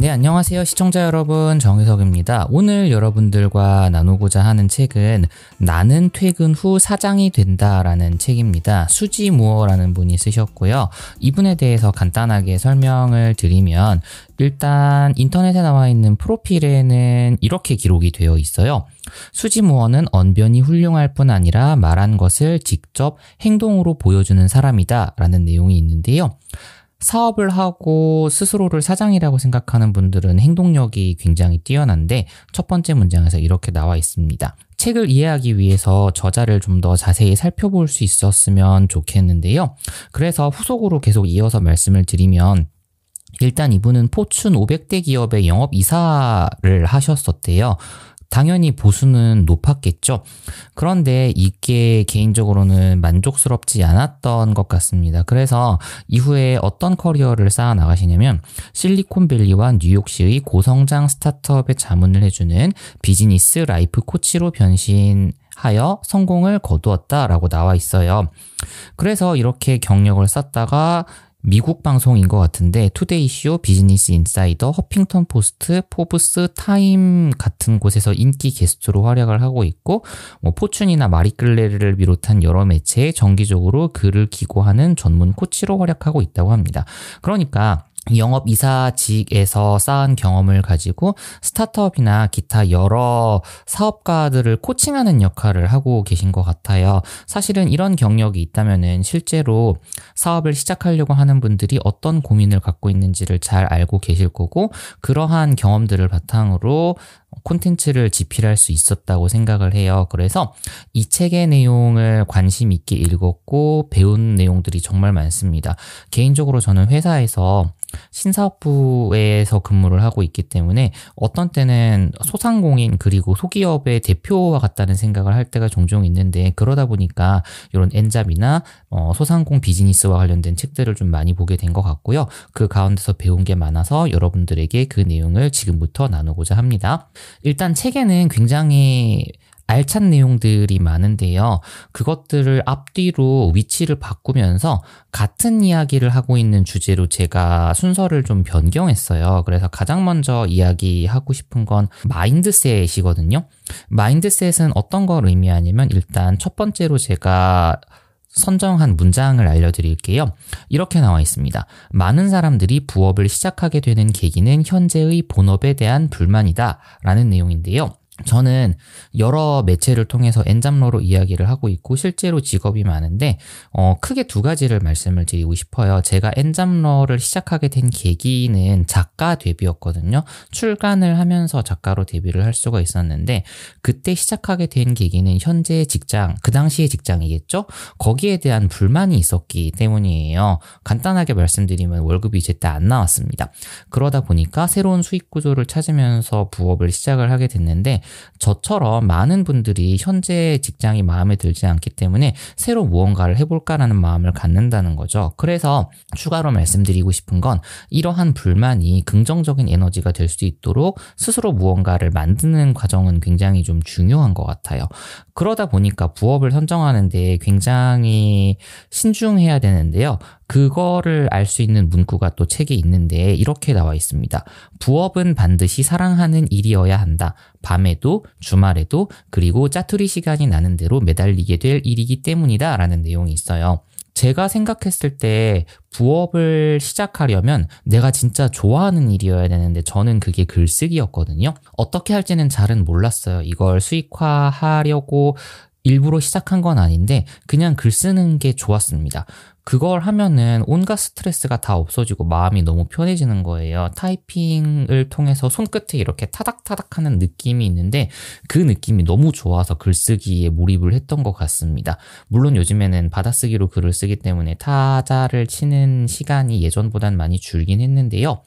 네, 안녕하세요. 시청자 여러분. 정혜석입니다. 오늘 여러분들과 나누고자 하는 책은 나는 퇴근 후 사장이 된다라는 책입니다. 수지 무어라는 분이 쓰셨고요. 이분에 대해서 간단하게 설명을 드리면 일단 인터넷에 나와 있는 프로필에는 이렇게 기록이 되어 있어요. 수지 무어는 언변이 훌륭할 뿐 아니라 말한 것을 직접 행동으로 보여주는 사람이다 라는 내용이 있는데요. 사업을 하고 스스로를 사장이라고 생각하는 분들은 행동력이 굉장히 뛰어난데 첫 번째 문장에서 이렇게 나와 있습니다. 책을 이해하기 위해서 저자를 좀 더 자세히 살펴볼 수 있었으면 좋겠는데요. 그래서 후속으로 계속 이어서 말씀을 드리면 일단 이분은 포춘 500대 기업의 영업 이사를 하셨었대요. 당연히 보수는 높았겠죠. 그런데 이게 개인적으로는 만족스럽지 않았던 것 같습니다. 그래서 이후에 어떤 커리어를 쌓아 나가시냐면 실리콘밸리와 뉴욕시의 고성장 스타트업에 자문을 해주는 비즈니스 life 코치로 변신 하여 성공을 거두었다라고 나와 있어요. 그래서 이렇게 경력을 쌓다가 미국 방송인 것 같은데 투데이쇼, 비즈니스 인사이더, 허핑턴 포스트, 포브스, 타임 같은 곳에서 인기 게스트로 활약을 하고 있고 뭐 포춘이나 마리끌레를 비롯한 여러 매체에 정기적으로 글을 기고하는 전문 코치로 활약하고 있다고 합니다. 그러니까 영업 이사직에서 쌓은 경험을 가지고 스타트업이나 기타 여러 사업가들을 코칭하는 역할을 하고 계신 것 같아요. 사실은 이런 경력이 있다면은 실제로 사업을 시작하려고 하는 분들이 어떤 고민을 갖고 있는지를 잘 알고 계실 거고 그러한 경험들을 바탕으로 콘텐츠를 집필할 수 있었다고 생각을 해요. 그래서 이 책의 내용을 관심 있게 읽었고 배운 내용들이 정말 많습니다. 개인적으로 저는 회사에서 신사업부에서 근무를 하고 있기 때문에 어떤 때는 소상공인 그리고 소기업의 대표와 같다는 생각을 할 때가 종종 있는데 그러다 보니까 이런 엔잡이나 어, 소상공 비즈니스와 관련된 책들을 좀 많이 보게 된 것 같고요. 그 가운데서 배운 게 많아서 여러분들에게 그 내용을 지금부터 나누고자 합니다. 일단 책에는 굉장히 알찬 내용들이 많은데요. 그것들을 앞뒤로 위치를 바꾸면서 같은 이야기를 하고 있는 주제로 제가 순서를 좀 변경했어요. 그래서 가장 먼저 이야기하고 싶은 건 마인드셋이거든요. 마인드셋은 어떤 걸 의미하냐면 일단 첫 번째로 제가 선정한 문장을 알려드릴게요. 이렇게 나와 있습니다. 많은 사람들이 부업을 시작하게 되는 계기는 현재의 본업에 대한 불만이다. 라는 내용인데요. 저는 여러 매체를 통해서 엔잡러로 이야기를 하고 있고 실제로 직업이 많은데 어, 크게 두 가지를 말씀을 드리고 싶어요. 제가 엔잡러를 시작하게 된 계기는 작가 데뷔였거든요. 출간을 하면서 작가로 데뷔를 할 수가 있었는데 그때 시작하게 된 계기는 현재 직장, 그 당시의 직장이겠죠? 거기에 대한 불만이 있었기 때문이에요. 간단하게 말씀드리면 월급이 제때 안 나왔습니다. 그러다 보니까 새로운 수익 구조를 찾으면서 부업을 시작을 하게 됐는데 저처럼 많은 분들이 현재 직장이 마음에 들지 않기 때문에 새로 무언가를 해볼까라는 마음을 갖는다는 거죠. 그래서 추가로 말씀드리고 싶은 건 이러한 불만이 긍정적인 에너지가 될 수 있도록 스스로 무언가를 만드는 과정은 굉장히 좀 중요한 것 같아요. 그러다 보니까 부업을 선정하는데 굉장히 신중해야 되는데요. 그거를 알 수 있는 문구가 또 책에 있는데 이렇게 나와 있습니다. 부업은 반드시 사랑하는 일이어야 한다. 밤에도 주말에도 그리고 짜투리 시간이 나는 대로 매달리게 될 일이기 때문이다. 라는 내용이 있어요. 제가 생각했을 때 부업을 시작하려면 내가 진짜 좋아하는 일이어야 되는데 저는 그게 글쓰기였거든요. 어떻게 할지는 잘은 몰랐어요. 이걸 수익화하려고 일부러 시작한 건 아닌데 그냥 글 쓰는 게 좋았습니다. 그걸 하면은 온갖 스트레스가 다 없어지고 마음이 너무 편해지는 거예요. 타이핑을 통해서 손끝에 이렇게 타닥타닥 하는 느낌이 있는데 그 느낌이 너무 좋아서 글쓰기에 몰입을 했던 것 같습니다. 물론 요즘에는 받아쓰기로 글을 쓰기 때문에 타자를 치는 시간이 예전보단 많이 줄긴 했는데요.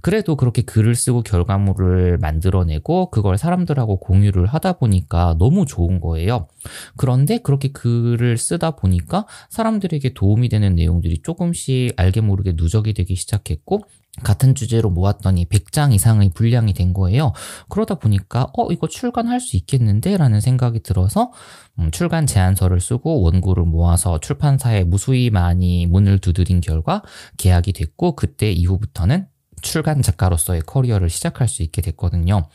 그래도 그렇게 글을 쓰고 결과물을 만들어내고 그걸 사람들하고 공유를 하다 보니까 너무 좋은 거예요. 그런데 그렇게 글을 쓰다 보니까 사람들에게 도움이 되는 내용들이 조금씩 알게 모르게 누적이 되기 시작했고 같은 주제로 모았더니 100장 이상의 분량이 된 거예요. 그러다 보니까 어 이거 출간할 수 있겠는데 라는 생각이 들어서 음, 출간 제안서를 쓰고 원고를 모아서 출판사에 무수히 많이 문을 두드린 결과 계약이 됐고 그때 이후부터는 출간 작가로서의 커리어를 시작할 수 있게 됐거든요.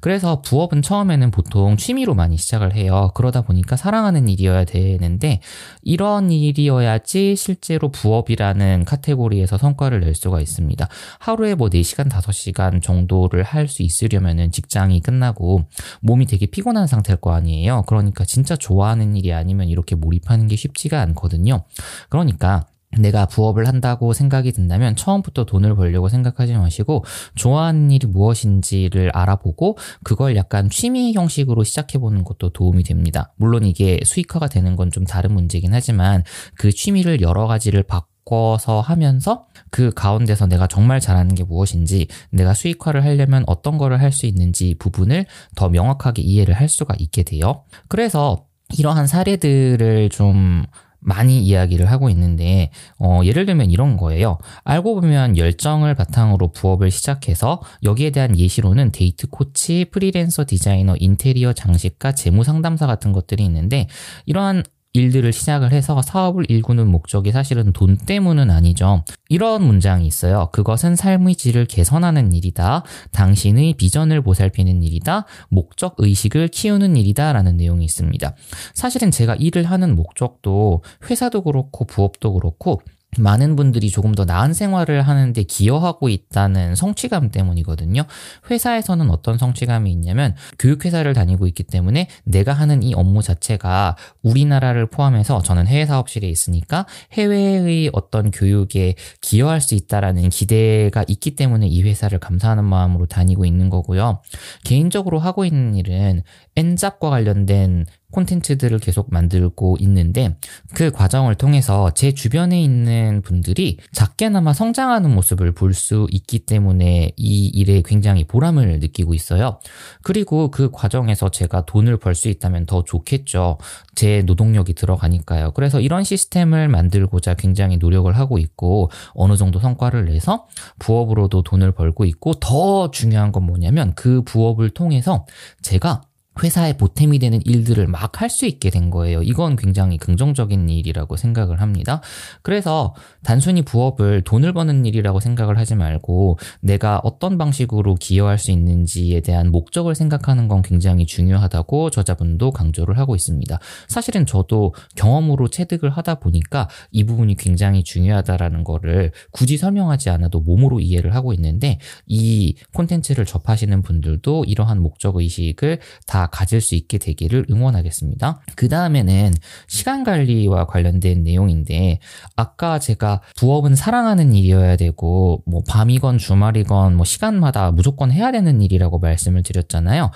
그래서 부업은 처음에는 보통 취미로 많이 시작을 해요. 그러다 보니까 사랑하는 일이어야 되는데 이런 일이어야지 실제로 부업이라는 카테고리에서 성과를 낼 수가 있습니다. 하루에 뭐 4시간, 5시간 정도를 할 수 있으려면은 직장이 끝나고 몸이 되게 피곤한 상태일 거 아니에요. 그러니까 진짜 좋아하는 일이 아니면 이렇게 몰입하는 게 쉽지가 않거든요. 그러니까 내가 부업을 한다고 생각이 든다면 처음부터 돈을 벌려고 생각하지 마시고 좋아하는 일이 무엇인지를 알아보고 그걸 약간 취미 형식으로 시작해 보는 것도 도움이 됩니다. 물론 이게 수익화가 되는 건 좀 다른 문제긴 하지만 그 취미를 여러 가지를 바꿔서 하면서 그 가운데서 내가 정말 잘하는 게 무엇인지 내가 수익화를 하려면 어떤 거를 할 수 있는지 부분을 더 명확하게 이해를 할 수가 있게 돼요. 그래서 이러한 사례들을 좀 많이 이야기를 하고 있는데 어, 예를 들면 이런 거예요. 알고 보면 열정을 바탕으로 부업을 시작해서 여기에 대한 예시로는 데이트 코치, 프리랜서 디자이너, 인테리어 장식가, 재무 상담사 같은 것들이 있는데 이러한 일들을 시작을 해서 사업을 일구는 목적이 사실은 돈 때문은 아니죠. 이런 문장이 있어요. 그것은 삶의 질을 개선하는 일이다. 당신의 비전을 보살피는 일이다. 목적 의식을 키우는 일이다. 라는 내용이 있습니다. 사실은 제가 일을 하는 목적도 회사도 그렇고 부업도 그렇고 많은 분들이 조금 더 나은 생활을 하는데 기여하고 있다는 성취감 때문이거든요. 회사에서는 어떤 성취감이 있냐면 교육회사를 다니고 있기 때문에 내가 하는 이 업무 자체가 우리나라를 포함해서 저는 해외 사업실에 있으니까 해외의 어떤 교육에 기여할 수 있다라는 기대가 있기 때문에 이 회사를 감사하는 마음으로 다니고 있는 거고요. 개인적으로 하고 있는 일은 엔잡과 관련된 콘텐츠들을 계속 만들고 있는데 그 과정을 통해서 제 주변에 있는 분들이 작게나마 성장하는 모습을 볼 수 있기 때문에 이 일에 굉장히 보람을 느끼고 있어요. 그리고 그 과정에서 제가 돈을 벌 수 있다면 더 좋겠죠. 제 노동력이 들어가니까요. 그래서 이런 시스템을 만들고자 굉장히 노력을 하고 있고 어느 정도 성과를 내서 부업으로도 돈을 벌고 있고 더 중요한 건 뭐냐면 그 부업을 통해서 제가 회사에 보탬이 되는 일들을 막 할 수 있게 된 거예요. 이건 굉장히 긍정적인 일이라고 생각을 합니다. 그래서 단순히 부업을 돈을 버는 일이라고 생각을 하지 말고 내가 어떤 방식으로 기여할 수 있는지에 대한 목적을 생각하는 건 굉장히 중요하다고 저자분도 강조를 하고 있습니다. 사실은 저도 경험으로 체득을 하다 보니까 이 부분이 굉장히 중요하다라는 거를 굳이 설명하지 않아도 몸으로 이해를 하고 있는데 이 콘텐츠를 접하시는 분들도 이러한 목적 의식을 다 가질 수 있게 되기를 응원하겠습니다. 그 다음에는 시간 관리와 관련된 내용인데 아까 제가 부업은 사랑하는 일이어야 되고 뭐 밤이건 주말이건 뭐 시간마다 무조건 해야 되는 일이라고 말씀을 드렸잖아요.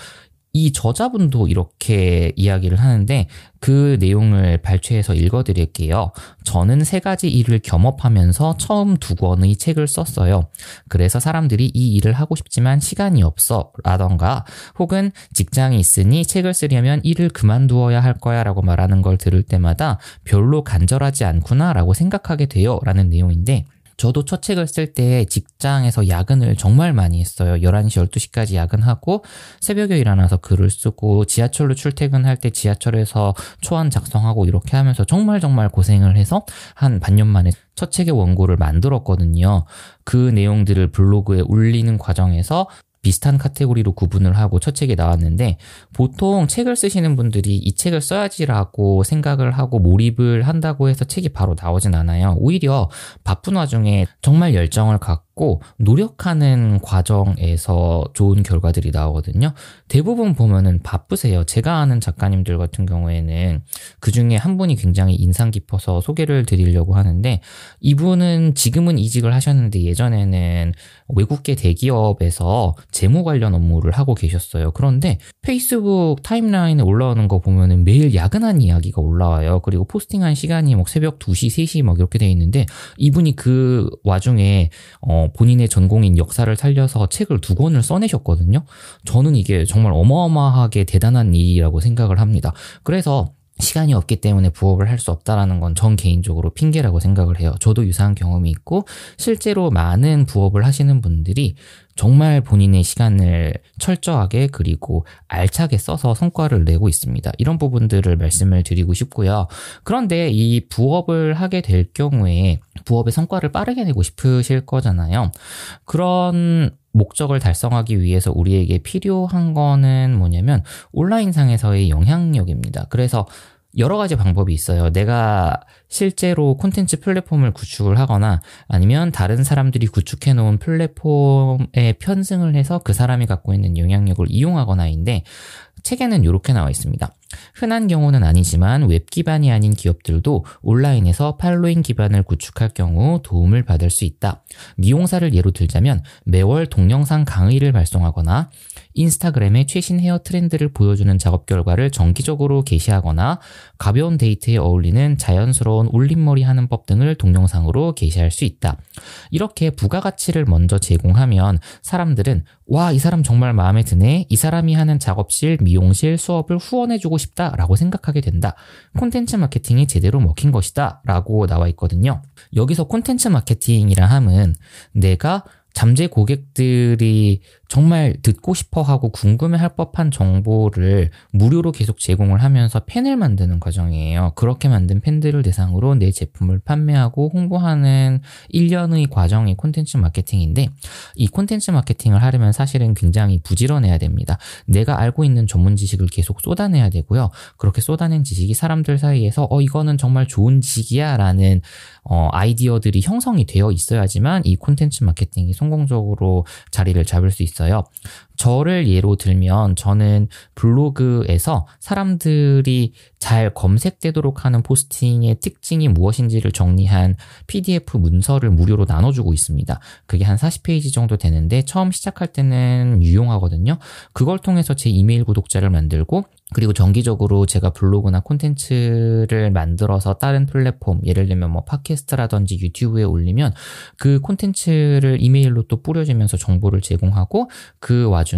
이 저자분도 이렇게 이야기를 하는데 그 내용을 발췌해서 읽어드릴게요. 저는 세 가지 일을 겸업하면서 처음 두 권의 책을 썼어요. 그래서 사람들이 이 일을 하고 싶지만 시간이 없어 라던가 혹은 직장이 있으니 책을 쓰려면 일을 그만두어야 할 거야 라고 말하는 걸 들을 때마다 별로 간절하지 않구나 라고 생각하게 돼요 라는 내용인데 저도 첫 책을 쓸 때 직장에서 야근을 정말 많이 했어요. 11시, 12시까지 야근하고 새벽에 일어나서 글을 쓰고 지하철로 출퇴근할 때 지하철에서 초안 작성하고 이렇게 하면서 정말 정말 고생을 해서 한 반년 만에 첫 책의 원고를 만들었거든요. 그 내용들을 블로그에 올리는 과정에서 비슷한 카테고리로 구분을 하고 첫 책이 나왔는데 보통 책을 쓰시는 분들이 이 책을 써야지라고 생각을 하고 몰입을 한다고 해서 책이 바로 나오진 않아요. 오히려 바쁜 와중에 정말 열정을 갖고 있고 노력하는 과정에서 좋은 결과들이 나오거든요. 대부분 보면은 바쁘세요. 제가 아는 작가님들 같은 경우에는 그 중에 한 분이 굉장히 인상 깊어서 소개를 드리려고 하는데 이분은 지금은 이직을 하셨는데 예전에는 외국계 대기업에서 재무 관련 업무를 하고 계셨어요. 그런데 페이스북 타임라인에 올라오는 거 보면은 매일 야근한 이야기가 올라와요. 그리고 포스팅한 시간이 막 새벽 2시, 3시 막 이렇게 돼 있는데 이분이 그 와중에 어 본인의 전공인 역사를 살려서 책을 두 권을 써내셨거든요. 저는 이게 정말 어마어마하게 대단한 일이라고 생각을 합니다. 그래서 시간이 없기 때문에 부업을 할 수 없다라는 건 전 개인적으로 핑계라고 생각을 해요. 저도 유사한 경험이 있고 실제로 많은 부업을 하시는 분들이 정말 본인의 시간을 철저하게 그리고 알차게 써서 성과를 내고 있습니다. 이런 부분들을 말씀을 드리고 싶고요. 그런데 이 부업을 하게 될 경우에 부업의 성과를 빠르게 내고 싶으실 거잖아요. 그런 목적을 달성하기 위해서 우리에게 필요한 거는 뭐냐면 온라인상에서의 영향력입니다. 그래서 여러 가지 방법이 있어요. 내가 실제로 콘텐츠 플랫폼을 구축을 하거나 아니면 다른 사람들이 구축해 놓은 플랫폼에 편승을 해서 그 사람이 갖고 있는 영향력을 이용하거나인데 책에는 이렇게 나와 있습니다. 흔한 경우는 아니지만 웹 기반이 아닌 기업들도 온라인에서 팔로잉 기반을 구축할 경우 도움을 받을 수 있다. 미용사를 예로 들자면 매월 동영상 강의를 발송하거나 인스타그램의 최신 헤어 트렌드를 보여주는 작업 결과를 정기적으로 게시하거나 가벼운 데이트에 어울리는 자연스러운 올림머리 하는 법 등을 동영상으로 게시할 수 있다. 이렇게 부가가치를 먼저 제공하면 사람들은 와, 이 사람 정말 마음에 드네. 이 사람이 하는 작업실, 미용실, 수업을 후원해주고 싶다 라고 생각하게 된다. 콘텐츠 마케팅이 제대로 먹힌 것이다. 라고 나와 있거든요. 여기서 콘텐츠 마케팅이라 함은 내가 잠재 고객들이 정말 듣고 싶어 하고 궁금해 할 법한 정보를 무료로 계속 제공을 하면서 팬을 만드는 과정이에요. 그렇게 만든 팬들을 대상으로 내 제품을 판매하고 홍보하는 1년의 과정이 콘텐츠 마케팅인데 이 콘텐츠 마케팅을 하려면 사실은 굉장히 부지런해야 됩니다. 내가 알고 있는 전문 지식을 계속 쏟아내야 되고요. 그렇게 쏟아낸 지식이 사람들 사이에서 어 이거는 정말 좋은 지식이야 라는 어, 아이디어들이 형성이 되어 있어야지만 이 콘텐츠 마케팅이 성공적으로 자리를 잡을 수 있어요. 있어요. 저를 예로 들면 저는 블로그에서 사람들이 잘 검색되도록 하는 포스팅의 특징이 무엇인지를 정리한 PDF 문서를 무료로 나눠주고 있습니다. 그게 한 40페이지 정도 되는데 처음 시작할 때는 유용하거든요. 그걸 통해서 제 이메일 구독자를 만들고 그리고 정기적으로 제가 블로그나 콘텐츠를 만들어서 다른 플랫폼, 예를 들면 뭐 팟캐스트라든지 유튜브에 올리면 그 콘텐츠를 이메일로 또 뿌려주면서 정보를 제공하고 그 와중에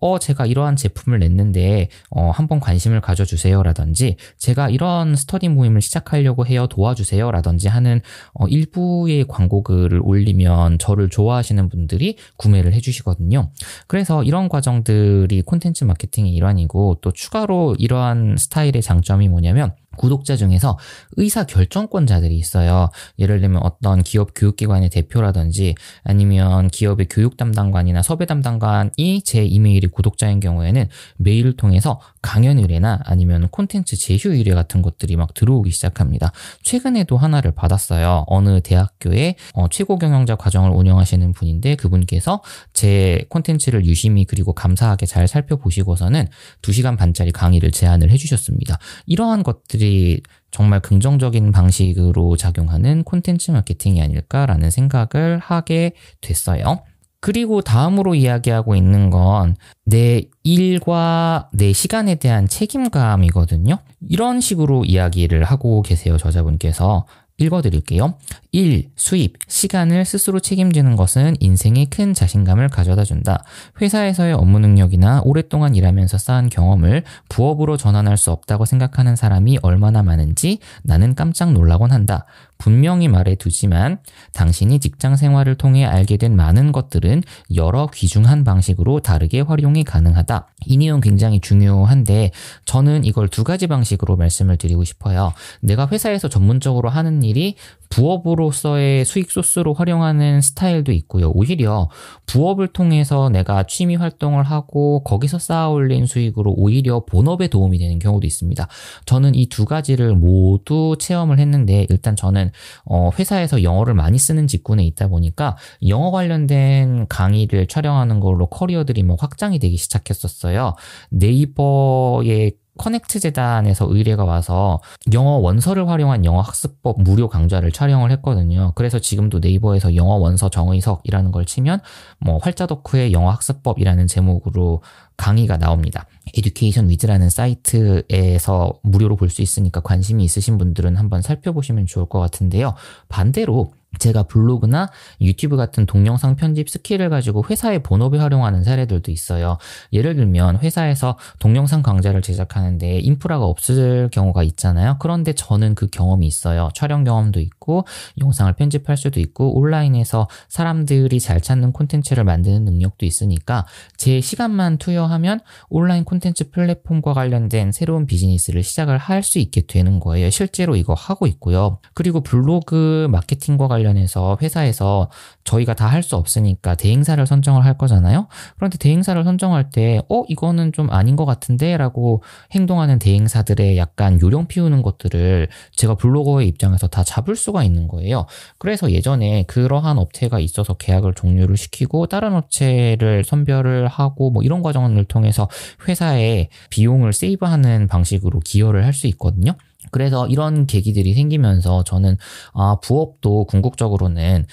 어, 제가 이러한 제품을 냈는데, 어, 한번 관심을 가져주세요. 라든지, 제가 이런 스터디 모임을 시작하려고 해요. 도와주세요. 라든지 하는, 어, 일부의 광고 글을 올리면 저를 좋아하시는 분들이 구매를 해주시거든요. 그래서 이런 과정들이 콘텐츠 마케팅의 일환이고, 또 추가로 이러한 스타일의 장점이 뭐냐면, 구독자 중에서 의사 결정권자들이 있어요. 예를 들면 어떤 기업 교육기관의 대표라든지 아니면 기업의 교육 담당관이나 섭외 담당관이 제 이메일이 구독자인 경우에는 메일을 통해서 강연 의뢰나 아니면 콘텐츠 제휴 의뢰 같은 것들이 막 들어오기 시작합니다. 최근에도 하나를 받았어요. 어느 대학교의 어, 최고 경영자 과정을 운영하시는 분인데 그분께서 제 콘텐츠를 유심히 그리고 감사하게 잘 살펴보시고서는 2시간 반짜리 강의를 제안을 해주셨습니다. 이러한 것들이 것들이 정말 긍정적인 방식으로 작용하는 콘텐츠 마케팅이 아닐까라는 생각을 하게 됐어요. 그리고 다음으로 이야기하고 있는 건 내 일과 내 시간에 대한 책임감이거든요. 이런 식으로 이야기를 하고 계세요, 저자분께서. 읽어드릴게요. 1. 수입, 시간을 스스로 책임지는 것은 인생에 큰 자신감을 가져다 준다. 회사에서의 업무 능력이나 오랫동안 일하면서 쌓은 경험을 부업으로 전환할 수 없다고 생각하는 사람이 얼마나 많은지 나는 깜짝 놀라곤 한다. 분명히 말해 두지만 당신이 직장 생활을 통해 알게 된 많은 것들은 여러 귀중한 방식으로 다르게 활용이 가능하다. 이 내용 굉장히 중요한데 저는 이걸 두 가지 방식으로 말씀을 드리고 싶어요. 내가 회사에서 전문적으로 하는 일이 부업으로서의 수익 소스로 활용하는 스타일도 있고요. 오히려 부업을 통해서 내가 취미 활동을 하고 거기서 쌓아 올린 수익으로 오히려 본업에 도움이 되는 경우도 있습니다. 저는 이 두 가지를 모두 체험을 했는데 일단 저는 어 회사에서 영어를 많이 쓰는 직군에 있다 보니까 영어 관련된 강의를 촬영하는 걸로 커리어들이 뭐 확장이 되기 시작했었어요. 네이버의 커넥트 재단에서 의뢰가 와서 영어 원서를 활용한 영어 학습법 무료 강좌를 촬영을 했거든요. 그래서 지금도 네이버에서 영어 원서의 정석이라는 걸 치면 뭐 활자 덕후의 영어 학습법이라는 제목으로 강의가 나옵니다. Education With라는 사이트에서 무료로 볼 수 있으니까 관심이 있으신 분들은 한번 살펴보시면 좋을 것 같은데요. 반대로 제가 블로그나 유튜브 같은 동영상 편집 스킬을 가지고 회사의 본업에 활용하는 사례들도 있어요. 예를 들면 회사에서 동영상 강좌를 제작하는데 인프라가 없을 경우가 있잖아요. 그런데 저는 그 경험이 있어요. 촬영 경험도 있고 영상을 편집할 수도 있고 온라인에서 사람들이 잘 찾는 콘텐츠를 만드는 능력도 있으니까 제 시간만 투여하면 온라인 콘텐츠 플랫폼과 관련된 새로운 비즈니스를 시작을 할 수 있게 되는 거예요. 실제로 이거 하고 있고요. 그리고 블로그 마케팅과 관련 관련해서 회사에서 저희가 다 할 수 없으니까 대행사를 선정을 할 거잖아요. 그런데 대행사를 선정할 때, 어, 이거는 좀 아닌 것 같은데? 라고 행동하는 대행사들의 약간 요령 피우는 것들을 제가 블로거의 입장에서 다 잡을 수가 있는 거예요. 그래서 예전에 그러한 업체가 있어서 계약을 종료를 시키고 다른 업체를 선별을 하고 뭐 이런 과정을 통해서 회사의 비용을 세이브하는 방식으로 기여를 할 수 있거든요. 그래서 이런 계기들이 생기면서 저는 아 부업도 궁극적으로는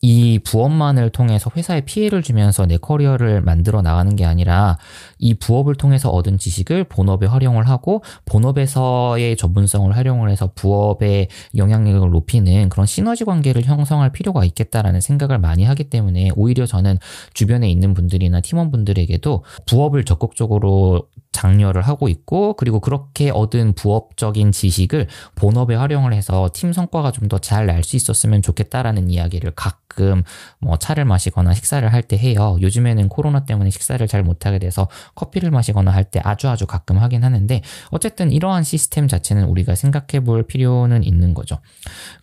이 부업만을 통해서 회사에 피해를 주면서 내 커리어를 만들어 나가는 게 아니라 이 부업을 통해서 얻은 지식을 본업에 활용을 하고 본업에서의 전문성을 활용을 해서 부업의 영향력을 높이는 그런 시너지 관계를 형성할 필요가 있겠다라는 생각을 많이 하기 때문에 오히려 저는 주변에 있는 분들이나 팀원분들에게도 부업을 적극적으로 장려를 하고 있고 그리고 그렇게 얻은 부업적인 지식을 본업에 활용을 해서 팀 성과가 좀 더 잘 날 수 있었으면 좋겠다라는 이야기를 가끔 뭐 차를 마시거나 식사를 할 때 해요. 요즘에는 코로나 때문에 식사를 잘 못하게 돼서 커피를 마시거나 할 때 아주 아주 가끔 하긴 하는데 어쨌든 이러한 시스템 자체는 우리가 생각해 볼 필요는 있는 거죠.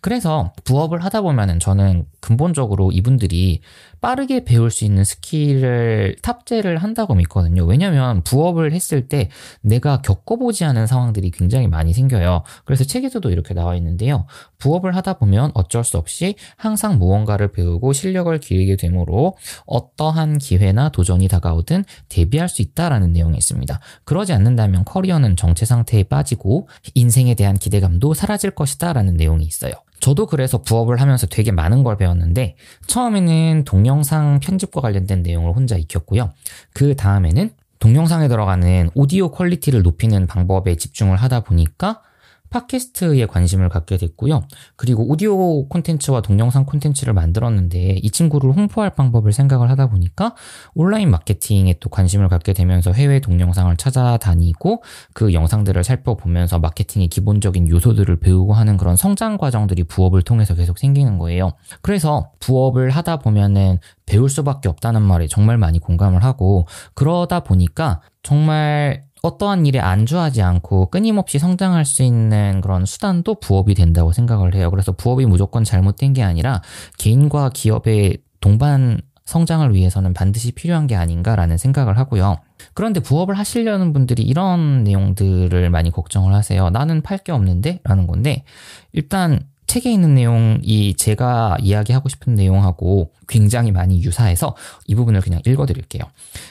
그래서 부업을 하다 보면은 저는 근본적으로 이분들이 빠르게 배울 수 있는 스킬을 탑재를 한다고 믿거든요. 왜냐면 부업을 했을 때 내가 겪어보지 않은 상황들이 굉장히 많이 생겨요. 그래서 책에서도 이렇게 나와 있는데요. 부업을 하다 보면 어쩔 수 없이 항상 무언가를 배우고 실력을 기르게 되므로 어떠한 기회나 도전이 다가오든 대비할 수 있다라는 내용이 있습니다. 그러지 않는다면 커리어는 정체 상태에 빠지고 인생에 대한 기대감도 사라질 것이다라는 내용이 있어요. 저도 그래서 부업을 하면서 되게 많은 걸 배웠는데 처음에는 동영상 편집과 관련된 내용을 혼자 익혔고요. 그 다음에는 동영상에 들어가는 오디오 퀄리티를 높이는 방법에 집중을 하다 보니까 팟캐스트에 관심을 갖게 됐고요. 그리고 오디오 콘텐츠와 동영상 콘텐츠를 만들었는데 이 친구를 홍보할 방법을 생각을 하다 보니까 온라인 마케팅에 또 관심을 갖게 되면서 해외 동영상을 찾아다니고 그 영상들을 살펴보면서 마케팅의 기본적인 요소들을 배우고 하는 그런 성장 과정들이 부업을 통해서 계속 생기는 거예요. 그래서 부업을 하다 보면은 배울 수밖에 없다는 말에 정말 많이 공감을 하고 그러다 보니까 정말 어떠한 일에 안주하지 않고 끊임없이 성장할 수 있는 그런 수단도 부업이 된다고 생각을 해요. 그래서 부업이 무조건 잘못된 게 아니라 개인과 기업의 동반 성장을 위해서는 반드시 필요한 게 아닌가라는 생각을 하고요. 그런데 부업을 하시려는 분들이 이런 내용들을 많이 걱정을 하세요. 나는 팔 게 없는데? 라는 건데, 일단 책에 있는 내용이 제가 이야기하고 싶은 내용하고 굉장히 많이 유사해서 이 부분을 그냥 읽어드릴게요.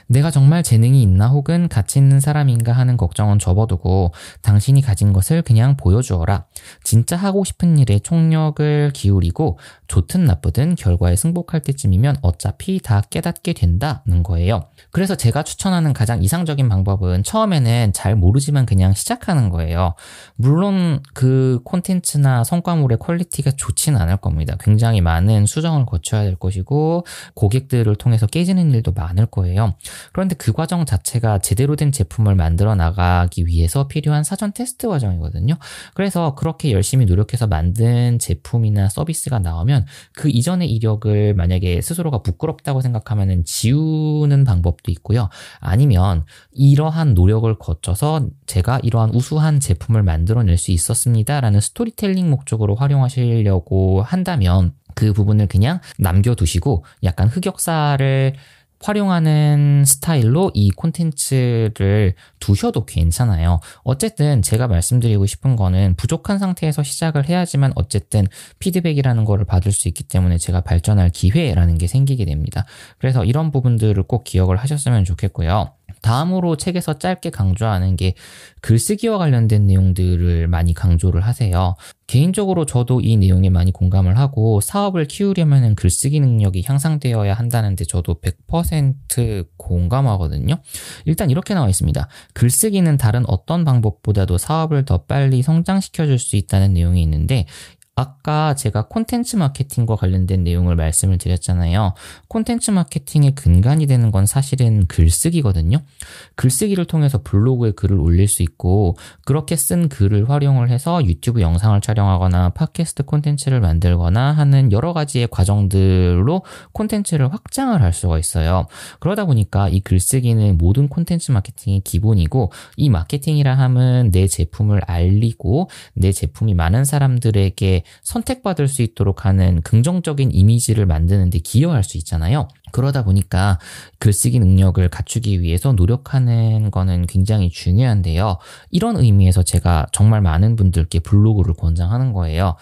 내가 정말 재능이 있나 혹은 가치 있는 사람인가 하는 걱정은 접어두고 당신이 가진 것을 그냥 보여주어라. 진짜 하고 싶은 일에 총력을 기울이고 좋든 나쁘든 결과에 승복할 때쯤이면 어차피 다 깨닫게 된다는 거예요. 그래서 제가 추천하는 가장 이상적인 방법은 처음에는 잘 모르지만 그냥 시작하는 거예요. 물론 그 콘텐츠나 성과물의 퀄리티가 좋지는 않을 겁니다. 굉장히 많은 수정을 거쳐야 될 것이고 고객들을 통해서 깨지는 일도 많을 거예요. 그런데 그 과정 자체가 제대로 된 제품을 만들어 나가기 위해서 필요한 사전 테스트 과정이거든요. 그래서 그렇게 열심히 노력해서 만든 제품이나 서비스가 나오면 그 이전의 이력을 만약에 스스로가 부끄럽다고 생각하면 지우는 방법도 있고요. 아니면 이러한 노력을 거쳐서 제가 이러한 우수한 제품을 만들어낼 수 있었습니다라는 스토리텔링 목적으로 활용 활용하시려고 한다면 그 부분을 그냥 남겨두시고 약간 흑역사를 활용하는 스타일로 이 콘텐츠를 두셔도 괜찮아요. 어쨌든 제가 말씀드리고 싶은 거는 부족한 상태에서 시작을 해야지만 어쨌든 피드백이라는 거를 받을 수 있기 때문에 제가 발전할 기회라는 게 생기게 됩니다. 그래서 이런 부분들을 꼭 기억을 하셨으면 좋겠고요. 다음으로 책에서 짧게 강조하는 게 글쓰기와 관련된 내용들을 많이 강조를 하세요. 개인적으로 저도 이 내용에 많이 공감을 하고 사업을 키우려면 글쓰기 능력이 향상되어야 한다는데 저도 100% 공감하거든요. 일단 이렇게 나와 있습니다. 글쓰기는 다른 어떤 방법보다도 사업을 더 빨리 성장시켜 줄 수 있다는 내용이 있는데 아까 제가 콘텐츠 마케팅과 관련된 내용을 말씀을 드렸잖아요. 콘텐츠 마케팅의 근간이 되는 건 사실은 글쓰기거든요. 글쓰기를 통해서 블로그에 글을 올릴 수 있고 그렇게 쓴 글을 활용을 해서 유튜브 영상을 촬영하거나 팟캐스트 콘텐츠를 만들거나 하는 여러 가지의 과정들로 콘텐츠를 확장을 할 수가 있어요. 그러다 보니까 이 글쓰기는 모든 콘텐츠 마케팅의 기본이고 이 마케팅이라 함은 내 제품을 알리고 내 제품이 많은 사람들에게 선택받을 수 있도록 하는 긍정적인 이미지를 만드는데 기여할 수 있잖아요. 그러다 보니까 글쓰기 능력을 갖추기 위해서 노력하는 거는 굉장히 중요한데요. 이런 의미에서 제가 정말 많은 분들께 블로그를 권장하는 거예요.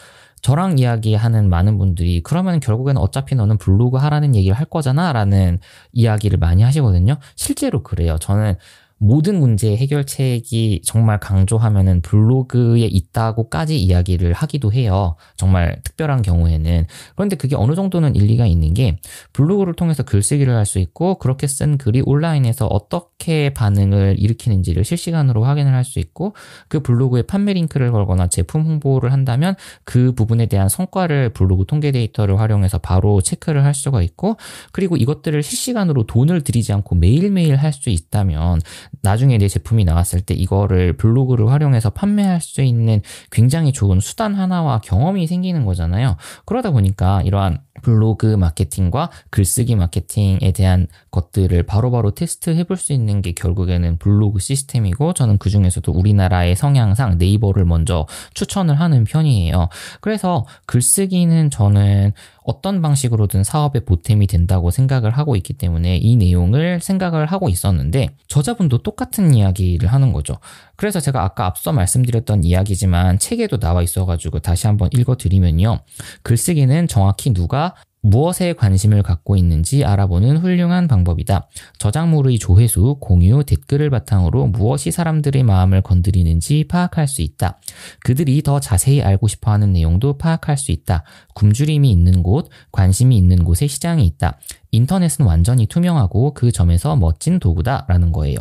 저랑 이야기하는 많은 분들이 그러면 결국에는 어차피 너는 블로그 하라는 얘기를 할 거잖아 라는 이야기를 많이 하시거든요. 실제로 그래요. 저는 모든 문제의 해결책이 정말 강조하면은 블로그에 있다고까지 이야기를 하기도 해요. 정말 특별한 경우에는. 그런데 그게 어느 정도는 일리가 있는 게 블로그를 통해서 글쓰기를 할 수 있고 그렇게 쓴 글이 온라인에서 어떻게 반응을 일으키는지를 실시간으로 확인을 할 수 있고 그 블로그에 판매 링크를 걸거나 제품 홍보를 한다면 그 부분에 대한 성과를 블로그 통계 데이터를 활용해서 바로 체크를 할 수가 있고 그리고 이것들을 실시간으로 돈을 들이지 않고 매일매일 할 수 있다면 나중에 내 제품이 나왔을 때 이거를 블로그를 활용해서 판매할 수 있는 굉장히 좋은 수단 하나와 경험이 생기는 거잖아요. 그러다 보니까 이러한 블로그 마케팅과 글쓰기 마케팅에 대한 것들을 바로바로 테스트 해 볼 수 있는 게 결국에는 블로그 시스템이고 저는 그 중에서도 우리나라의 성향상 네이버를 먼저 추천을 하는 편이에요. 그래서 글쓰기는 저는 어떤 방식으로든 사업의 보탬이 된다고 생각을 하고 있기 때문에 이 내용을 생각을 하고 있었는데 저자분도 똑같은 이야기를 하는 거죠. 그래서 제가 아까 앞서 말씀드렸던 이야기지만 책에도 나와 있어가지고 다시 한번 읽어드리면요. 글쓰기는 정확히 누가 무엇에 관심을 갖고 있는지 알아보는 훌륭한 방법이다. 저작물의 조회수, 공유, 댓글을 바탕으로 무엇이 사람들의 마음을 건드리는지 파악할 수 있다. 그들이 더 자세히 알고 싶어 하는 내용도 파악할 수 있다. 굶주림이 있는 곳, 관심이 있는 곳에 시장이 있다. 인터넷은 완전히 투명하고 그 점에서 멋진 도구다. 라는 거예요.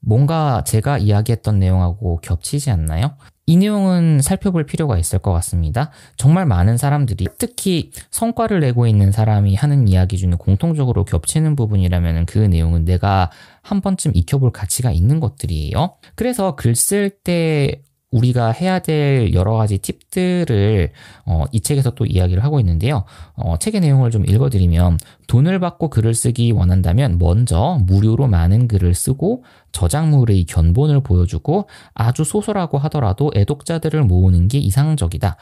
뭔가 제가 이야기했던 내용하고 겹치지 않나요? 이 내용은 살펴볼 필요가 있을 것 같습니다. 정말 많은 사람들이 특히 성과를 내고 있는 사람이 하는 이야기 중에 공통적으로 겹치는 부분이라면 그 내용은 내가 한 번쯤 익혀볼 가치가 있는 것들이에요. 그래서 글 쓸 때 우리가 해야 될 여러 가지 팁들을 어, 이 책에서 또 이야기를 하고 있는데요. 어, 책의 내용을 좀 읽어드리면 돈을 받고 글을 쓰기 원한다면 먼저 무료로 많은 글을 쓰고 저작물의 견본을 보여주고 아주 소설하고 하더라도 애독자들을 모으는 게 이상적이다.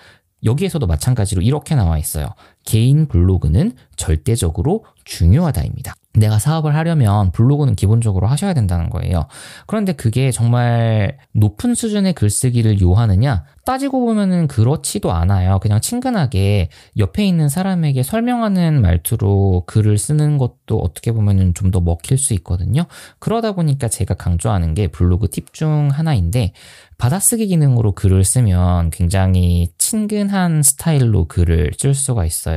여기에서도 마찬가지로 이렇게 나와 있어요. 개인 블로그는 절대적으로 중요하다입니다. 내가 사업을 하려면 블로그는 기본적으로 하셔야 된다는 거예요. 그런데 그게 정말 높은 수준의 글쓰기를 요하느냐? 따지고 보면은 그렇지도 않아요. 그냥 친근하게 옆에 있는 사람에게 설명하는 말투로 글을 쓰는 것도 어떻게 보면은 좀 더 먹힐 수 있거든요. 그러다 보니까 제가 강조하는 게 블로그 팁 중 하나인데 받아쓰기 기능으로 글을 쓰면 굉장히 친근한 스타일로 글을 쓸 수가 있어요.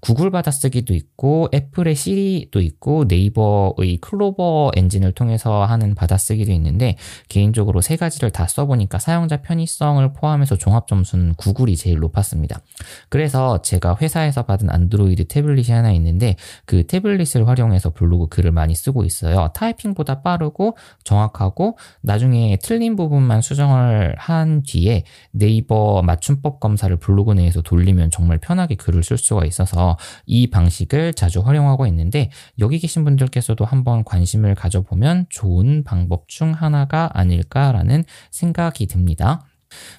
구글 받아쓰기도 있고 애플의 시리도 있고 네이버의 클로버 엔진을 통해서 하는 받아쓰기도 있는데 개인적으로 세 가지를 다 써보니까 사용자 편의성을 포함해서 종합 점수는 구글이 제일 높았습니다. 그래서 제가 회사에서 받은 안드로이드 태블릿이 하나 있는데 그 태블릿을 활용해서 블로그 글을 많이 쓰고 있어요. 타이핑보다 빠르고 정확하고 나중에 틀린 부분만 수정을 한 뒤에 네이버 맞춤법 검사를 블로그 내에서 돌리면 정말 편하게 글을 쓸 수가 있어서 이 방식을 자주 활용하고 있는데 여기 계신 분들께서도 한번 관심을 가져보면 좋은 방법 중 하나가 아닐까라는 생각이 듭니다.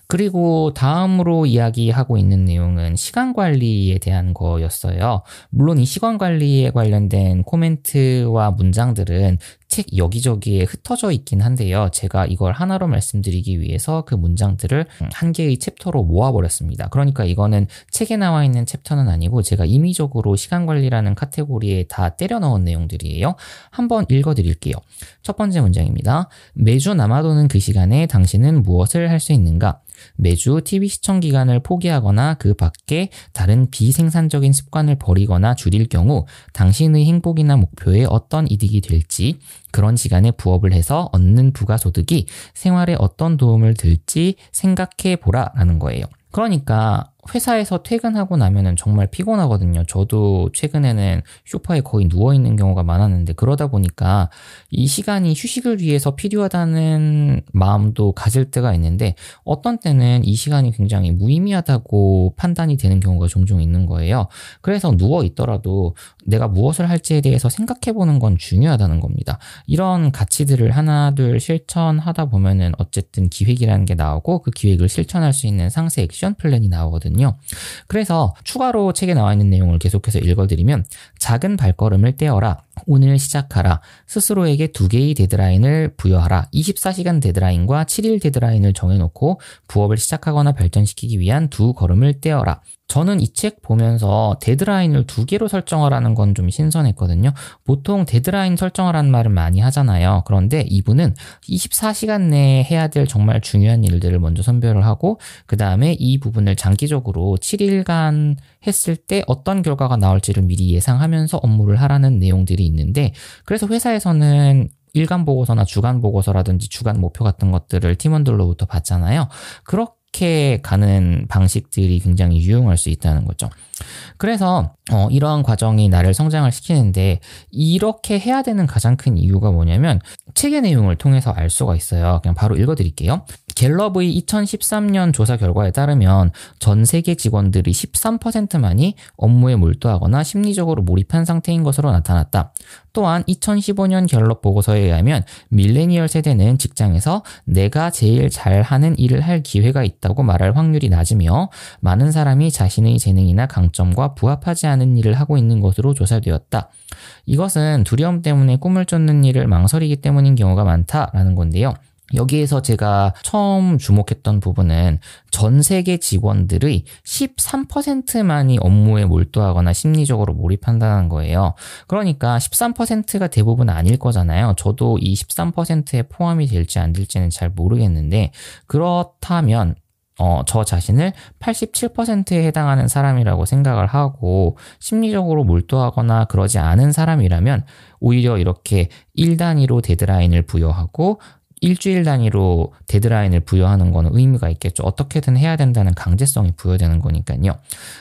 그리고 다음으로 이야기하고 있는 내용은 시간 관리에 대한 거였어요. 물론 이 시간 관리에 관련된 코멘트와 문장들은 책 여기저기에 흩어져 있긴 한데요. 제가 이걸 하나로 말씀드리기 위해서 그 문장들을 한 개의 챕터로 모아버렸습니다. 그러니까 이거는 책에 나와 있는 챕터는 아니고 제가 임의적으로 시간 관리라는 카테고리에 다 때려 넣은 내용들이에요. 한번 읽어 드릴게요. 첫 번째 문장입니다. 매주 남아도는 그 시간에 당신은 무엇을 할 수 있는가? 매주 TV 시청 기간을 포기하거나 그 밖에 다른 비생산적인 습관을 버리거나 줄일 경우 당신의 행복이나 목표에 어떤 이득이 될지 그런 시간에 부업을 해서 얻는 부가소득이 생활에 어떤 도움을 들지 생각해 보라라는 거예요. 그러니까 회사에서 퇴근하고 나면은 정말 피곤하거든요. 저도 최근에는 쇼파에 거의 누워 있는 경우가 많았는데 그러다 보니까 이 시간이 휴식을 위해서 필요하다는 마음도 가질 때가 있는데 어떤 때는 이 시간이 굉장히 무의미하다고 판단이 되는 경우가 종종 있는 거예요. 그래서 누워 있더라도 내가 무엇을 할지에 대해서 생각해 보는 건 중요하다는 겁니다. 이런 가치들을 하나 둘 실천하다 보면은 어쨌든 기획이라는 게 나오고 그 기획을 실천할 수 있는 상세 액션 플랜이 나오거든요. 그래서 추가로 책에 나와 있는 내용을 계속해서 읽어드리면 작은 발걸음을 떼어라. 오늘 시작하라. 스스로에게 두 개의 데드라인을 부여하라. 24시간 데드라인과 7일 데드라인을 정해놓고 부업을 시작하거나 발전시키기 위한 두 걸음을 떼어라. 저는 이 책 보면서 데드라인을 두 개로 설정하라는 건 좀 신선했거든요. 보통 데드라인 설정하라는 말을 많이 하잖아요. 그런데 이분은 24시간 내에 해야 될 정말 중요한 일들을 먼저 선별을 하고 그 다음에 이 부분을 장기적으로 7일간 했을 때 어떤 결과가 나올지를 미리 예상하면서 업무를 하라는 내용들이 있는데 그래서 회사에서는 일간 보고서나 주간 보고서라든지 주간 목표 같은 것들을 팀원들로부터 받잖아요. 그렇게 가는 방식들이 굉장히 유용할 수 있다는 거죠. 그래서 어, 이러한 과정이 나를 성장을 시키는데 이렇게 해야 되는 가장 큰 이유가 뭐냐면 책의 내용을 통해서 알 수가 있어요. 그냥 바로 읽어드릴게요. 갤럽의 2013년 조사 결과에 따르면 전 세계 직원들이 13%만이 업무에 몰두하거나 심리적으로 몰입한 상태인 것으로 나타났다. 또한 2015년 갤럽 보고서에 의하면 밀레니얼 세대는 직장에서 내가 제일 잘하는 일을 할 기회가 있다고 말할 확률이 낮으며 많은 사람이 자신의 재능이나 강 점과 부합하지 않은 일을 하고 있는 것으로 조사되었다. 이것은 두려움 때문에 꿈을 쫓는 일을 망설이기 때문인 경우가 많다라는 건데요. 여기에서 제가 처음 주목했던 부분은 전 세계 직원들의 13%만이 업무에 몰두하거나 심리적으로 몰입한다는 거예요. 그러니까 13%가 대부분 아닐 거잖아요. 저도 이 13%에 포함이 될지 안 될지는 잘 모르겠는데 그렇다면 어, 저 자신을 87%에 해당하는 사람이라고 생각을 하고 심리적으로 몰두하거나 그러지 않은 사람이라면 오히려 이렇게 1단위로 데드라인을 부여하고 일주일 단위로 데드라인을 부여하는 거는 의미가 있겠죠. 어떻게든 해야 된다는 강제성이 부여되는 거니까요.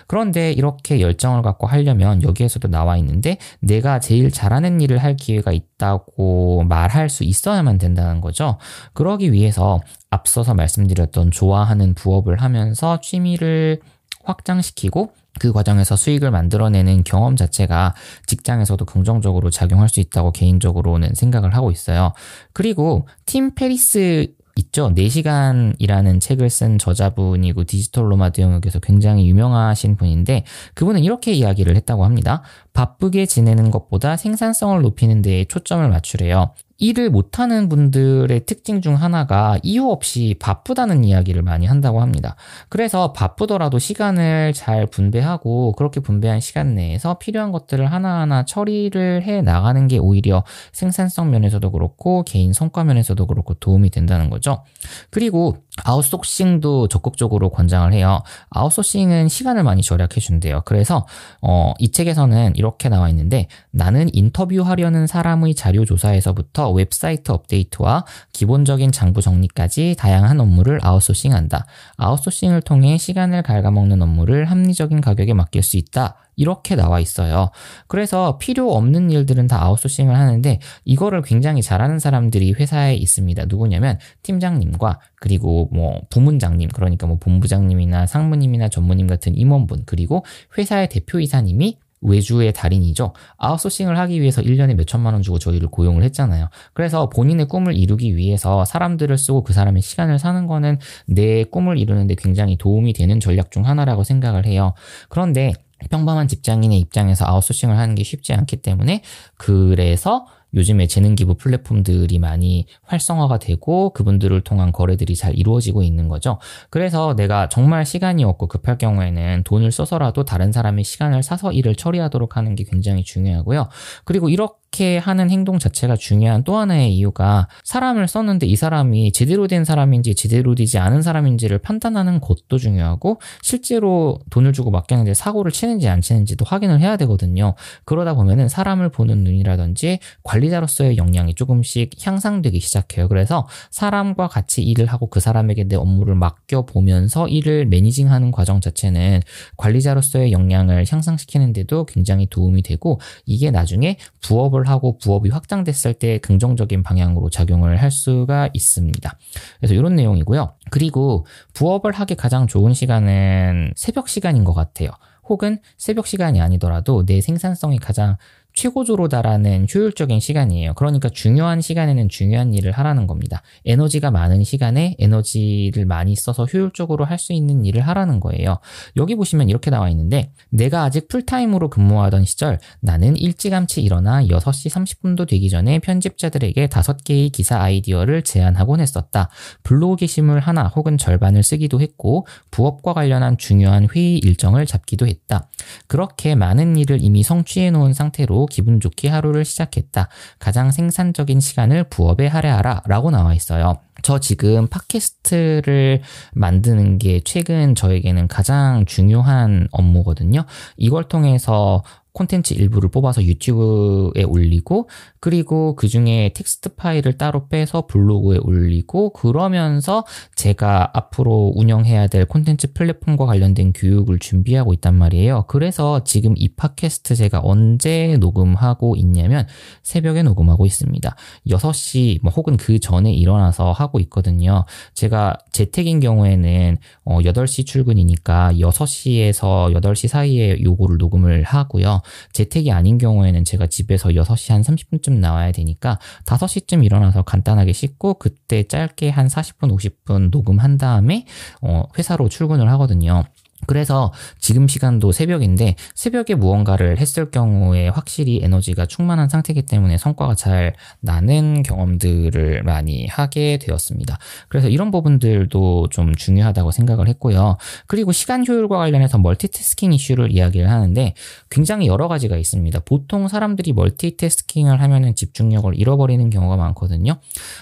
그런데 이렇게 열정을 갖고 하려면 여기에서도 나와 있는데 내가 제일 잘하는 일을 할 기회가 있다고 말할 수 있어야만 된다는 거죠. 그러기 위해서 앞서서 말씀드렸던 좋아하는 부업을 하면서 취미를 확장시키고 그 과정에서 수익을 만들어내는 경험 자체가 직장에서도 긍정적으로 작용할 수 있다고 개인적으로는 생각을 하고 있어요. 그리고 팀 페리스 있죠. 4시간이라는 책을 쓴 저자분이고 디지털 노마드 영역에서 굉장히 유명하신 분인데 그분은 이렇게 이야기를 했다고 합니다. 바쁘게 지내는 것보다 생산성을 높이는 데에 초점을 맞추래요. 일을 못하는 분들의 특징 중 하나가 이유 없이 바쁘다는 이야기를 많이 한다고 합니다. 그래서 바쁘더라도 시간을 잘 분배하고 그렇게 분배한 시간 내에서 필요한 것들을 하나하나 처리를 해 나가는 게 오히려 생산성 면에서도 그렇고 개인 성과 면에서도 그렇고 도움이 된다는 거죠. 그리고 아웃소싱도 적극적으로 권장을 해요. 아웃소싱은 시간을 많이 절약해 준대요. 그래서 어, 이 책에서는 이렇게 나와 있는데 나는 인터뷰하려는 사람의 자료 조사에서부터 웹사이트 업데이트와 기본적인 장부 정리까지 다양한 업무를 아웃소싱한다. 아웃소싱을 통해 시간을 갉아먹는 업무를 합리적인 가격에 맡길 수 있다. 이렇게 나와 있어요. 그래서 필요 없는 일들은 다 아웃소싱을 하는데 이거를 굉장히 잘하는 사람들이 회사에 있습니다. 누구냐면 팀장님과 그리고 뭐 부문장님 그러니까 뭐 본부장님이나 상무님이나 전무님 같은 임원분 그리고 회사의 대표이사님이 외주의 달인이죠. 아웃소싱을 하기 위해서 1년에 몇 천만 원 주고 저희를 고용을 했잖아요. 그래서 본인의 꿈을 이루기 위해서 사람들을 쓰고 그 사람의 시간을 사는 거는 내 꿈을 이루는데 굉장히 도움이 되는 전략 중 하나라고 생각을 해요. 그런데 평범한 직장인의 입장에서 아웃소싱을 하는 게 쉽지 않기 때문에 그래서 요즘에 재능 기부 플랫폼들이 많이 활성화가 되고 그분들을 통한 거래들이 잘 이루어지고 있는 거죠. 그래서 내가 정말 시간이 없고 급할 경우에는 돈을 써서라도 다른 사람의 시간을 사서 일을 처리하도록 하는 게 굉장히 중요하고요. 그리고 이렇게 그렇게 하는 행동 자체가 중요한 또 하나의 이유가 사람을 썼는데 이 사람이 제대로 된 사람인지 제대로 되지 않은 사람인지를 판단하는 것도 중요하고 실제로 돈을 주고 맡겼는데 사고를 치는지 안 치는지도 확인을 해야 되거든요. 그러다 보면은 사람을 보는 눈이라든지 관리자로서의 역량이 조금씩 향상되기 시작해요. 그래서 사람과 같이 일을 하고 그 사람에게 내 업무를 맡겨 보면서 일을 매니징하는 과정 자체는 관리자로서의 역량을 향상시키는데도 굉장히 도움이 되고 이게 나중에 부업을 하고 부업이 확장됐을 때 긍정적인 방향으로 작용을 할 수가 있습니다. 그래서 이런 내용이고요. 그리고 부업을 하기 가장 좋은 시간은 새벽 시간인 것 같아요. 혹은 새벽 시간이 아니더라도 내 생산성이 가장 최고조로 달하는 효율적인 시간이에요. 그러니까 중요한 시간에는 중요한 일을 하라는 겁니다. 에너지가 많은 시간에 에너지를 많이 써서 효율적으로 할 수 있는 일을 하라는 거예요. 여기 보시면 이렇게 나와 있는데 내가 아직 풀타임으로 근무하던 시절 나는 일찌감치 일어나 6시 30분도 되기 전에 편집자들에게 5개의 기사 아이디어를 제안하곤 했었다. 블로그 게시물 하나 혹은 절반을 쓰기도 했고 부업과 관련한 중요한 회의 일정을 잡기도 했다. 그렇게 많은 일을 이미 성취해 놓은 상태로 기분 좋게 하루를 시작했다. 가장 생산적인 시간을 부업에 할애하라 라고 나와 있어요. 저 지금 팟캐스트를 만드는 게 최근 저에게는 가장 중요한 업무거든요. 이걸 통해서 콘텐츠 일부를 뽑아서 유튜브에 올리고 그리고 그 중에 텍스트 파일을 따로 빼서 블로그에 올리고 그러면서 제가 앞으로 운영해야 될 콘텐츠 플랫폼과 관련된 교육을 준비하고 있단 말이에요. 그래서 지금 이 팟캐스트 제가 언제 녹음하고 있냐면 새벽에 녹음하고 있습니다. 6시 뭐 혹은 그 전에 일어나서 하고 있거든요. 제가 재택인 경우에는 어 8시 출근이니까 6시에서 8시 사이에 요거를 녹음을 하고요. 재택이 아닌 경우에는 제가 집에서 6시 한 30분쯤 나와야 되니까 5시쯤 일어나서 간단하게 씻고 그때 짧게 한 40분, 50분 녹음한 다음에 어, 회사로 출근을 하거든요. 그래서 지금 시간도 새벽인데 새벽에 무언가를 했을 경우에 확실히 에너지가 충만한 상태이기 때문에 성과가 잘 나는 경험들을 많이 하게 되었습니다. 그래서 이런 부분들도 좀 중요하다고 생각을 했고요. 그리고 시간 효율과 관련해서 멀티태스킹 이슈를 이야기를 하는데 굉장히 여러 가지가 있습니다. 보통 사람들이 멀티태스킹을 하면은 집중력을 잃어버리는 경우가 많거든요.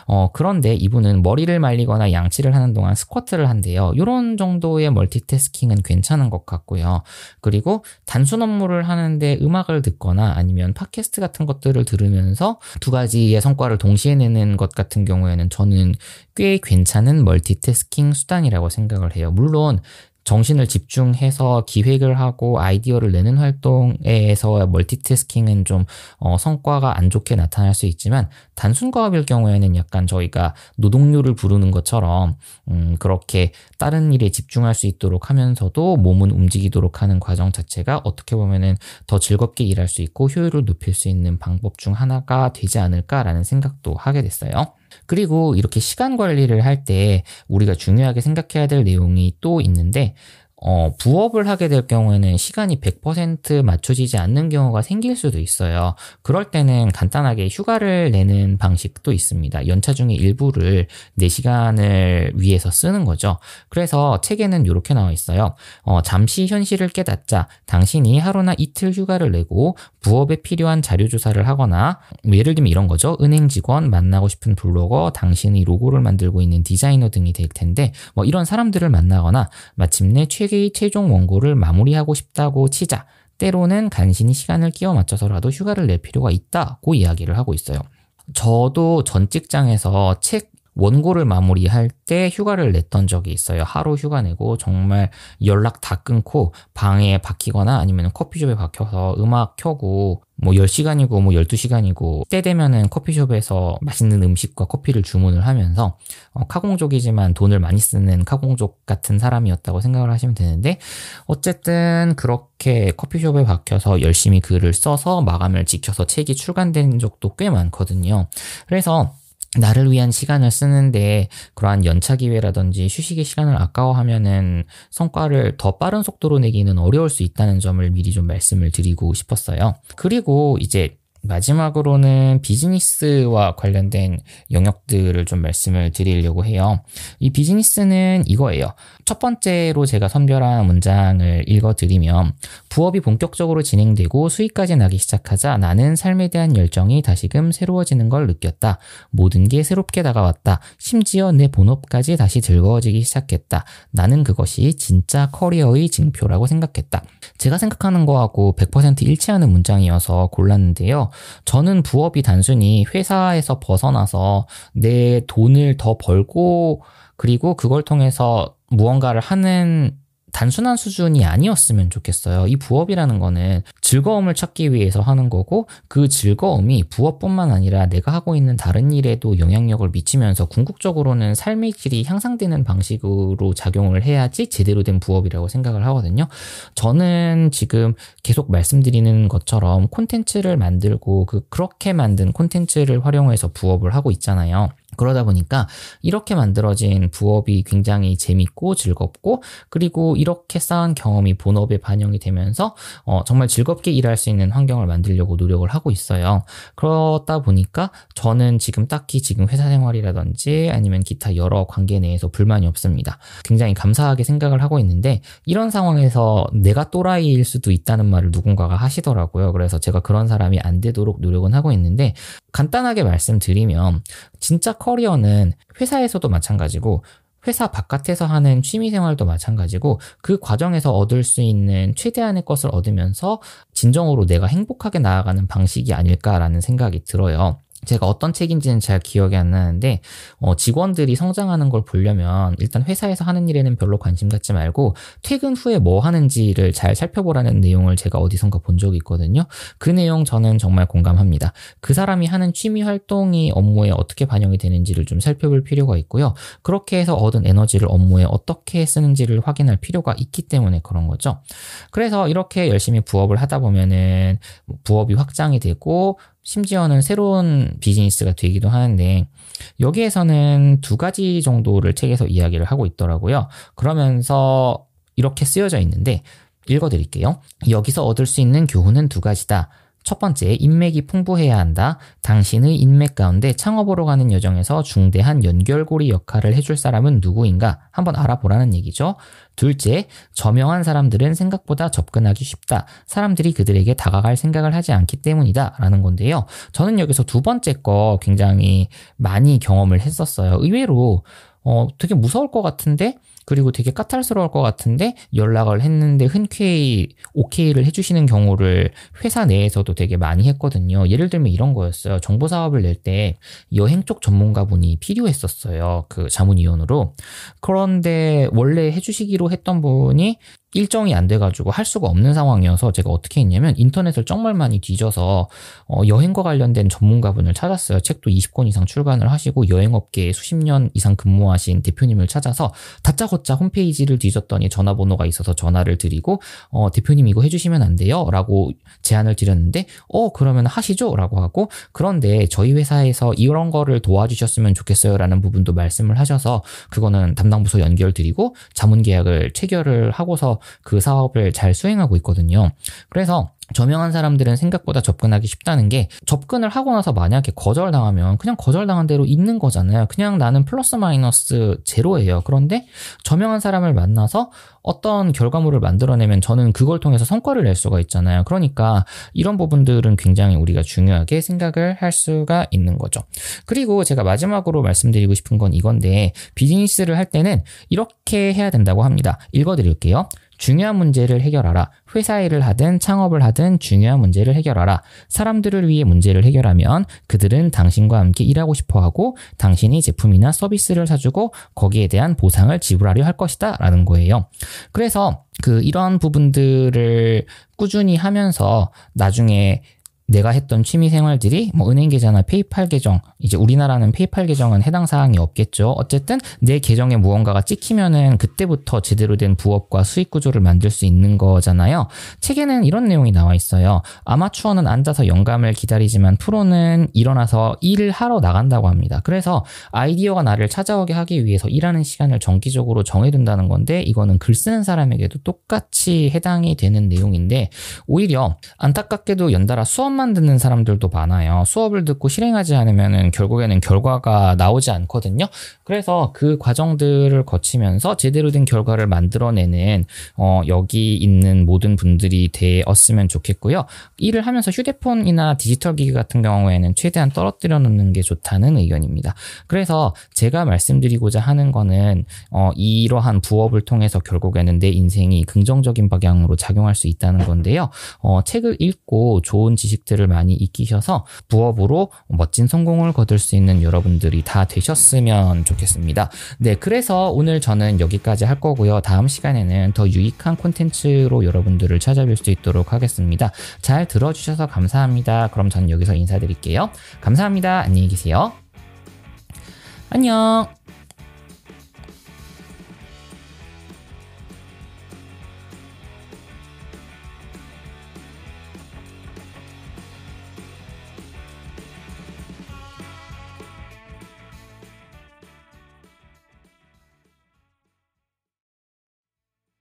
어, 그런데 이분은 머리를 말리거나 양치를 하는 동안 스쿼트를 한대요. 이런 정도의 멀티태스킹은 괜찮은 것 같고요. 그리고 단순 업무를 하는데 음악을 듣거나 아니면 팟캐스트 같은 것들을 들으면서 두 가지의 성과를 동시에 내는 것 같은 경우에는 저는 꽤 괜찮은 멀티태스킹 수단이라고 생각을 해요. 물론 정신을 집중해서 기획을 하고 아이디어를 내는 활동에서 멀티태스킹은 좀 어, 성과가 안 좋게 나타날 수 있지만 단순 과업일 경우에는 약간 저희가 노동요를 부르는 것처럼 음, 그렇게 다른 일에 집중할 수 있도록 하면서도 몸은 움직이도록 하는 과정 자체가 어떻게 보면은 더 즐겁게 일할 수 있고 효율을 높일 수 있는 방법 중 하나가 되지 않을까라는 생각도 하게 됐어요. 그리고 이렇게 시간 관리를 할 때 우리가 중요하게 생각해야 될 내용이 또 있는데 어, 부업을 하게 될 경우에는 시간이 100% 맞춰지지 않는 경우가 생길 수도 있어요. 그럴 때는 간단하게 휴가를 내는 방식도 있습니다. 연차 중에 일부를 내 시간을 위해서 쓰는 거죠. 그래서 책에는 이렇게 나와 있어요. 어, 잠시 현실을 깨닫자. 당신이 하루나 이틀 휴가를 내고 부업에 필요한 자료 조사를 하거나 뭐 예를 들면 이런 거죠. 은행 직원, 만나고 싶은 블로거, 당신이 로고를 만들고 있는 디자이너 등이 될 텐데 뭐 이런 사람들을 만나거나 마침내 최 책의 최종 원고를 마무리하고 싶다고 치자 때로는 간신히 시간을 끼워 맞춰서라도 휴가를 낼 필요가 있다고 이야기를 하고 있어요. 저도 전 직장에서 책 원고를 마무리할 때 휴가를 냈던 적이 있어요. 하루 휴가 내고 정말 연락 다 끊고 방에 박히거나 아니면 커피숍에 박혀서 음악 켜고 뭐 10시간이고 뭐 12시간이고 때 되면은 커피숍에서 맛있는 음식과 커피를 주문을 하면서 어, 카공족이지만 돈을 많이 쓰는 카공족 같은 사람이었다고 생각을 하시면 되는데 어쨌든 그렇게 커피숍에 박혀서 열심히 글을 써서 마감을 지켜서 책이 출간된 적도 꽤 많거든요. 그래서 나를 위한 시간을 쓰는데 그러한 연차 기회라든지 휴식의 시간을 아까워하면은 성과를 더 빠른 속도로 내기는 어려울 수 있다는 점을 미리 좀 말씀을 드리고 싶었어요. 그리고 이제 마지막으로는 비즈니스와 관련된 영역들을 좀 말씀을 드리려고 해요. 이 비즈니스는 이거예요. 첫 번째로 제가 선별한 문장을 읽어드리면 부업이 본격적으로 진행되고 수익까지 나기 시작하자 나는 삶에 대한 열정이 다시금 새로워지는 걸 느꼈다. 모든 게 새롭게 다가왔다. 심지어 내 본업까지 다시 즐거워지기 시작했다. 나는 그것이 진짜 커리어의 징표라고 생각했다. 제가 생각하는 거하고 100% 일치하는 문장이어서 골랐는데요. 저는 부업이 단순히 회사에서 벗어나서 내 돈을 더 벌고 그리고 그걸 통해서 무언가를 하는 단순한 수준이 아니었으면 좋겠어요. 이 부업이라는 거는 즐거움을 찾기 위해서 하는 거고 그 즐거움이 부업뿐만 아니라 내가 하고 있는 다른 일에도 영향력을 미치면서 궁극적으로는 삶의 질이 향상되는 방식으로 작용을 해야지 제대로 된 부업이라고 생각을 하거든요. 저는 지금 계속 말씀드리는 것처럼 콘텐츠를 만들고 그 그렇게 만든 콘텐츠를 활용해서 부업을 하고 있잖아요. 그러다 보니까 이렇게 만들어진 부업이 굉장히 재밌고 즐겁고 그리고 이렇게 쌓은 경험이 본업에 반영이 되면서 어, 정말 즐겁게 일할 수 있는 환경을 만들려고 노력을 하고 있어요. 그러다 보니까 저는 지금 딱히 지금 회사 생활이라든지 아니면 기타 여러 관계 내에서 불만이 없습니다. 굉장히 감사하게 생각을 하고 있는데 이런 상황에서 내가 또라이일 수도 있다는 말을 누군가가 하시더라고요. 그래서 제가 그런 사람이 안 되도록 노력은 하고 있는데 간단하게 말씀드리면 진짜 커리어는 회사에서도 마찬가지고 회사 바깥에서 하는 취미 생활도 마찬가지고 그 과정에서 얻을 수 있는 최대한의 것을 얻으면서 진정으로 내가 행복하게 나아가는 방식이 아닐까라는 생각이 들어요. 제가 어떤 책인지는 잘 기억이 안 나는데 어, 직원들이 성장하는 걸 보려면 일단 회사에서 하는 일에는 별로 관심 갖지 말고 퇴근 후에 뭐 하는지를 잘 살펴보라는 내용을 제가 어디선가 본 적이 있거든요. 그 내용 저는 정말 공감합니다. 그 사람이 하는 취미 활동이 업무에 어떻게 반영이 되는지를 좀 살펴볼 필요가 있고요. 그렇게 해서 얻은 에너지를 업무에 어떻게 쓰는지를 확인할 필요가 있기 때문에 그런 거죠. 그래서 이렇게 열심히 부업을 하다 보면은 부업이 확장이 되고 심지어는 새로운 비즈니스가 되기도 하는데 여기에서는 두 가지 정도를 책에서 이야기를 하고 있더라고요. 그러면서 이렇게 쓰여져 있는데 읽어드릴게요. 여기서 얻을 수 있는 교훈은 두 가지다. 첫 번째, 인맥이 풍부해야 한다. 당신의 인맥 가운데 창업으로 가는 여정에서 중대한 연결고리 역할을 해줄 사람은 누구인가 한번 알아보라는 얘기죠. 둘째, 저명한 사람들은 생각보다 접근하기 쉽다. 사람들이 그들에게 다가갈 생각을 하지 않기 때문이다. 라는 건데요. 저는 여기서 두 번째 거 굉장히 많이 경험을 했었어요. 의외로, 어, 되게 무서울 것 같은데, 그리고 되게 까탈스러울 것 같은데 연락을 했는데 흔쾌히 오케이를 해주시는 경우를 회사 내에서도 되게 많이 했거든요. 예를 들면 이런 거였어요. 정보 사업을 낼 때 여행 쪽 전문가분이 필요했었어요. 그 자문위원으로. 그런데 원래 해주시기로 했던 분이 일정이 안 돼가지고 할 수가 없는 상황이어서 제가 어떻게 했냐면 인터넷을 정말 많이 뒤져서 어, 여행과 관련된 전문가분을 찾았어요. 책도 20권 이상 출간을 하시고 여행업계에 수십 년 이상 근무하신 대표님을 찾아서 다짜고짜 홈페이지를 뒤졌더니 전화번호가 있어서 전화를 드리고 어, 대표님 이거 해주시면 안 돼요? 라고 제안을 드렸는데 어 그러면 하시죠? 라고 하고 그런데 저희 회사에서 이런 거를 도와주셨으면 좋겠어요 라는 부분도 말씀을 하셔서 그거는 담당 부서 연결 드리고 자문 계약을 체결을 하고서 그 사업을 잘 수행하고 있거든요. 그래서 저명한 사람들은 생각보다 접근하기 쉽다는 게 접근을 하고 나서 만약에 거절당하면 그냥 거절당한 대로 있는 거잖아요. 그냥 나는 플러스 마이너스 제로예요. 그런데 저명한 사람을 만나서 어떤 결과물을 만들어내면 저는 그걸 통해서 성과를 낼 수가 있잖아요. 그러니까 이런 부분들은 굉장히 우리가 중요하게 생각을 할 수가 있는 거죠. 그리고 제가 마지막으로 말씀드리고 싶은 건 이건데 비즈니스를 할 때는 이렇게 해야 된다고 합니다. 읽어드릴게요. 중요한 문제를 해결하라. 회사 일을 하든 창업을 하든 중요한 문제를 해결하라. 사람들을 위해 문제를 해결하면 그들은 당신과 함께 일하고 싶어 하고 당신이 제품이나 서비스를 사주고 거기에 대한 보상을 지불하려 할 것이다. 라는 거예요. 그래서 그 이런 부분들을 꾸준히 하면서 나중에 내가 했던 취미 생활들이 뭐 은행 계좌나 페이팔 계정, 이제 우리나라는 페이팔 계정은 해당 사항이 없겠죠. 어쨌든 내 계정에 무언가가 찍히면은 그때부터 제대로 된 부업과 수익 구조를 만들 수 있는 거잖아요. 책에는 이런 내용이 나와 있어요. 아마추어는 앉아서 영감을 기다리지만 프로는 일어나서 일을 하러 나간다고 합니다. 그래서 아이디어가 나를 찾아오게 하기 위해서 일하는 시간을 정기적으로 정해둔다는 건데 이거는 글 쓰는 사람에게도 똑같이 해당이 되는 내용인데 오히려 안타깝게도 연달아 수업 수업만 듣는 사람들도 많아요. 수업을 듣고 실행하지 않으면 결국에는 결과가 나오지 않거든요. 그래서 그 과정들을 거치면서 제대로 된 결과를 만들어내는 어, 여기 있는 모든 분들이 되었으면 좋겠고요. 일을 하면서 휴대폰이나 디지털 기기 같은 경우에는 최대한 떨어뜨려 놓는 게 좋다는 의견입니다. 그래서 제가 말씀드리고자 하는 거는 어, 이러한 부업을 통해서 결국에는 내 인생이 긍정적인 방향으로 작용할 수 있다는 건데요. 어, 책을 읽고 좋은 지식 들을 많이 익히셔서 부업으로 멋진 성공을 거둘 수 있는 여러분들이 다 되셨으면. 좋겠습니다. 네, 그래서 오늘 저는 여기까지 할 거고요. 다음 시간에는 더 유익한 콘텐츠로 여러분들을 찾아뵐 수 있도록 하겠습니다. 잘 들어주셔서 감사합니다. 그럼 저는 여기서 인사드릴게요. 감사합니다. 안녕히 계세요. 안녕.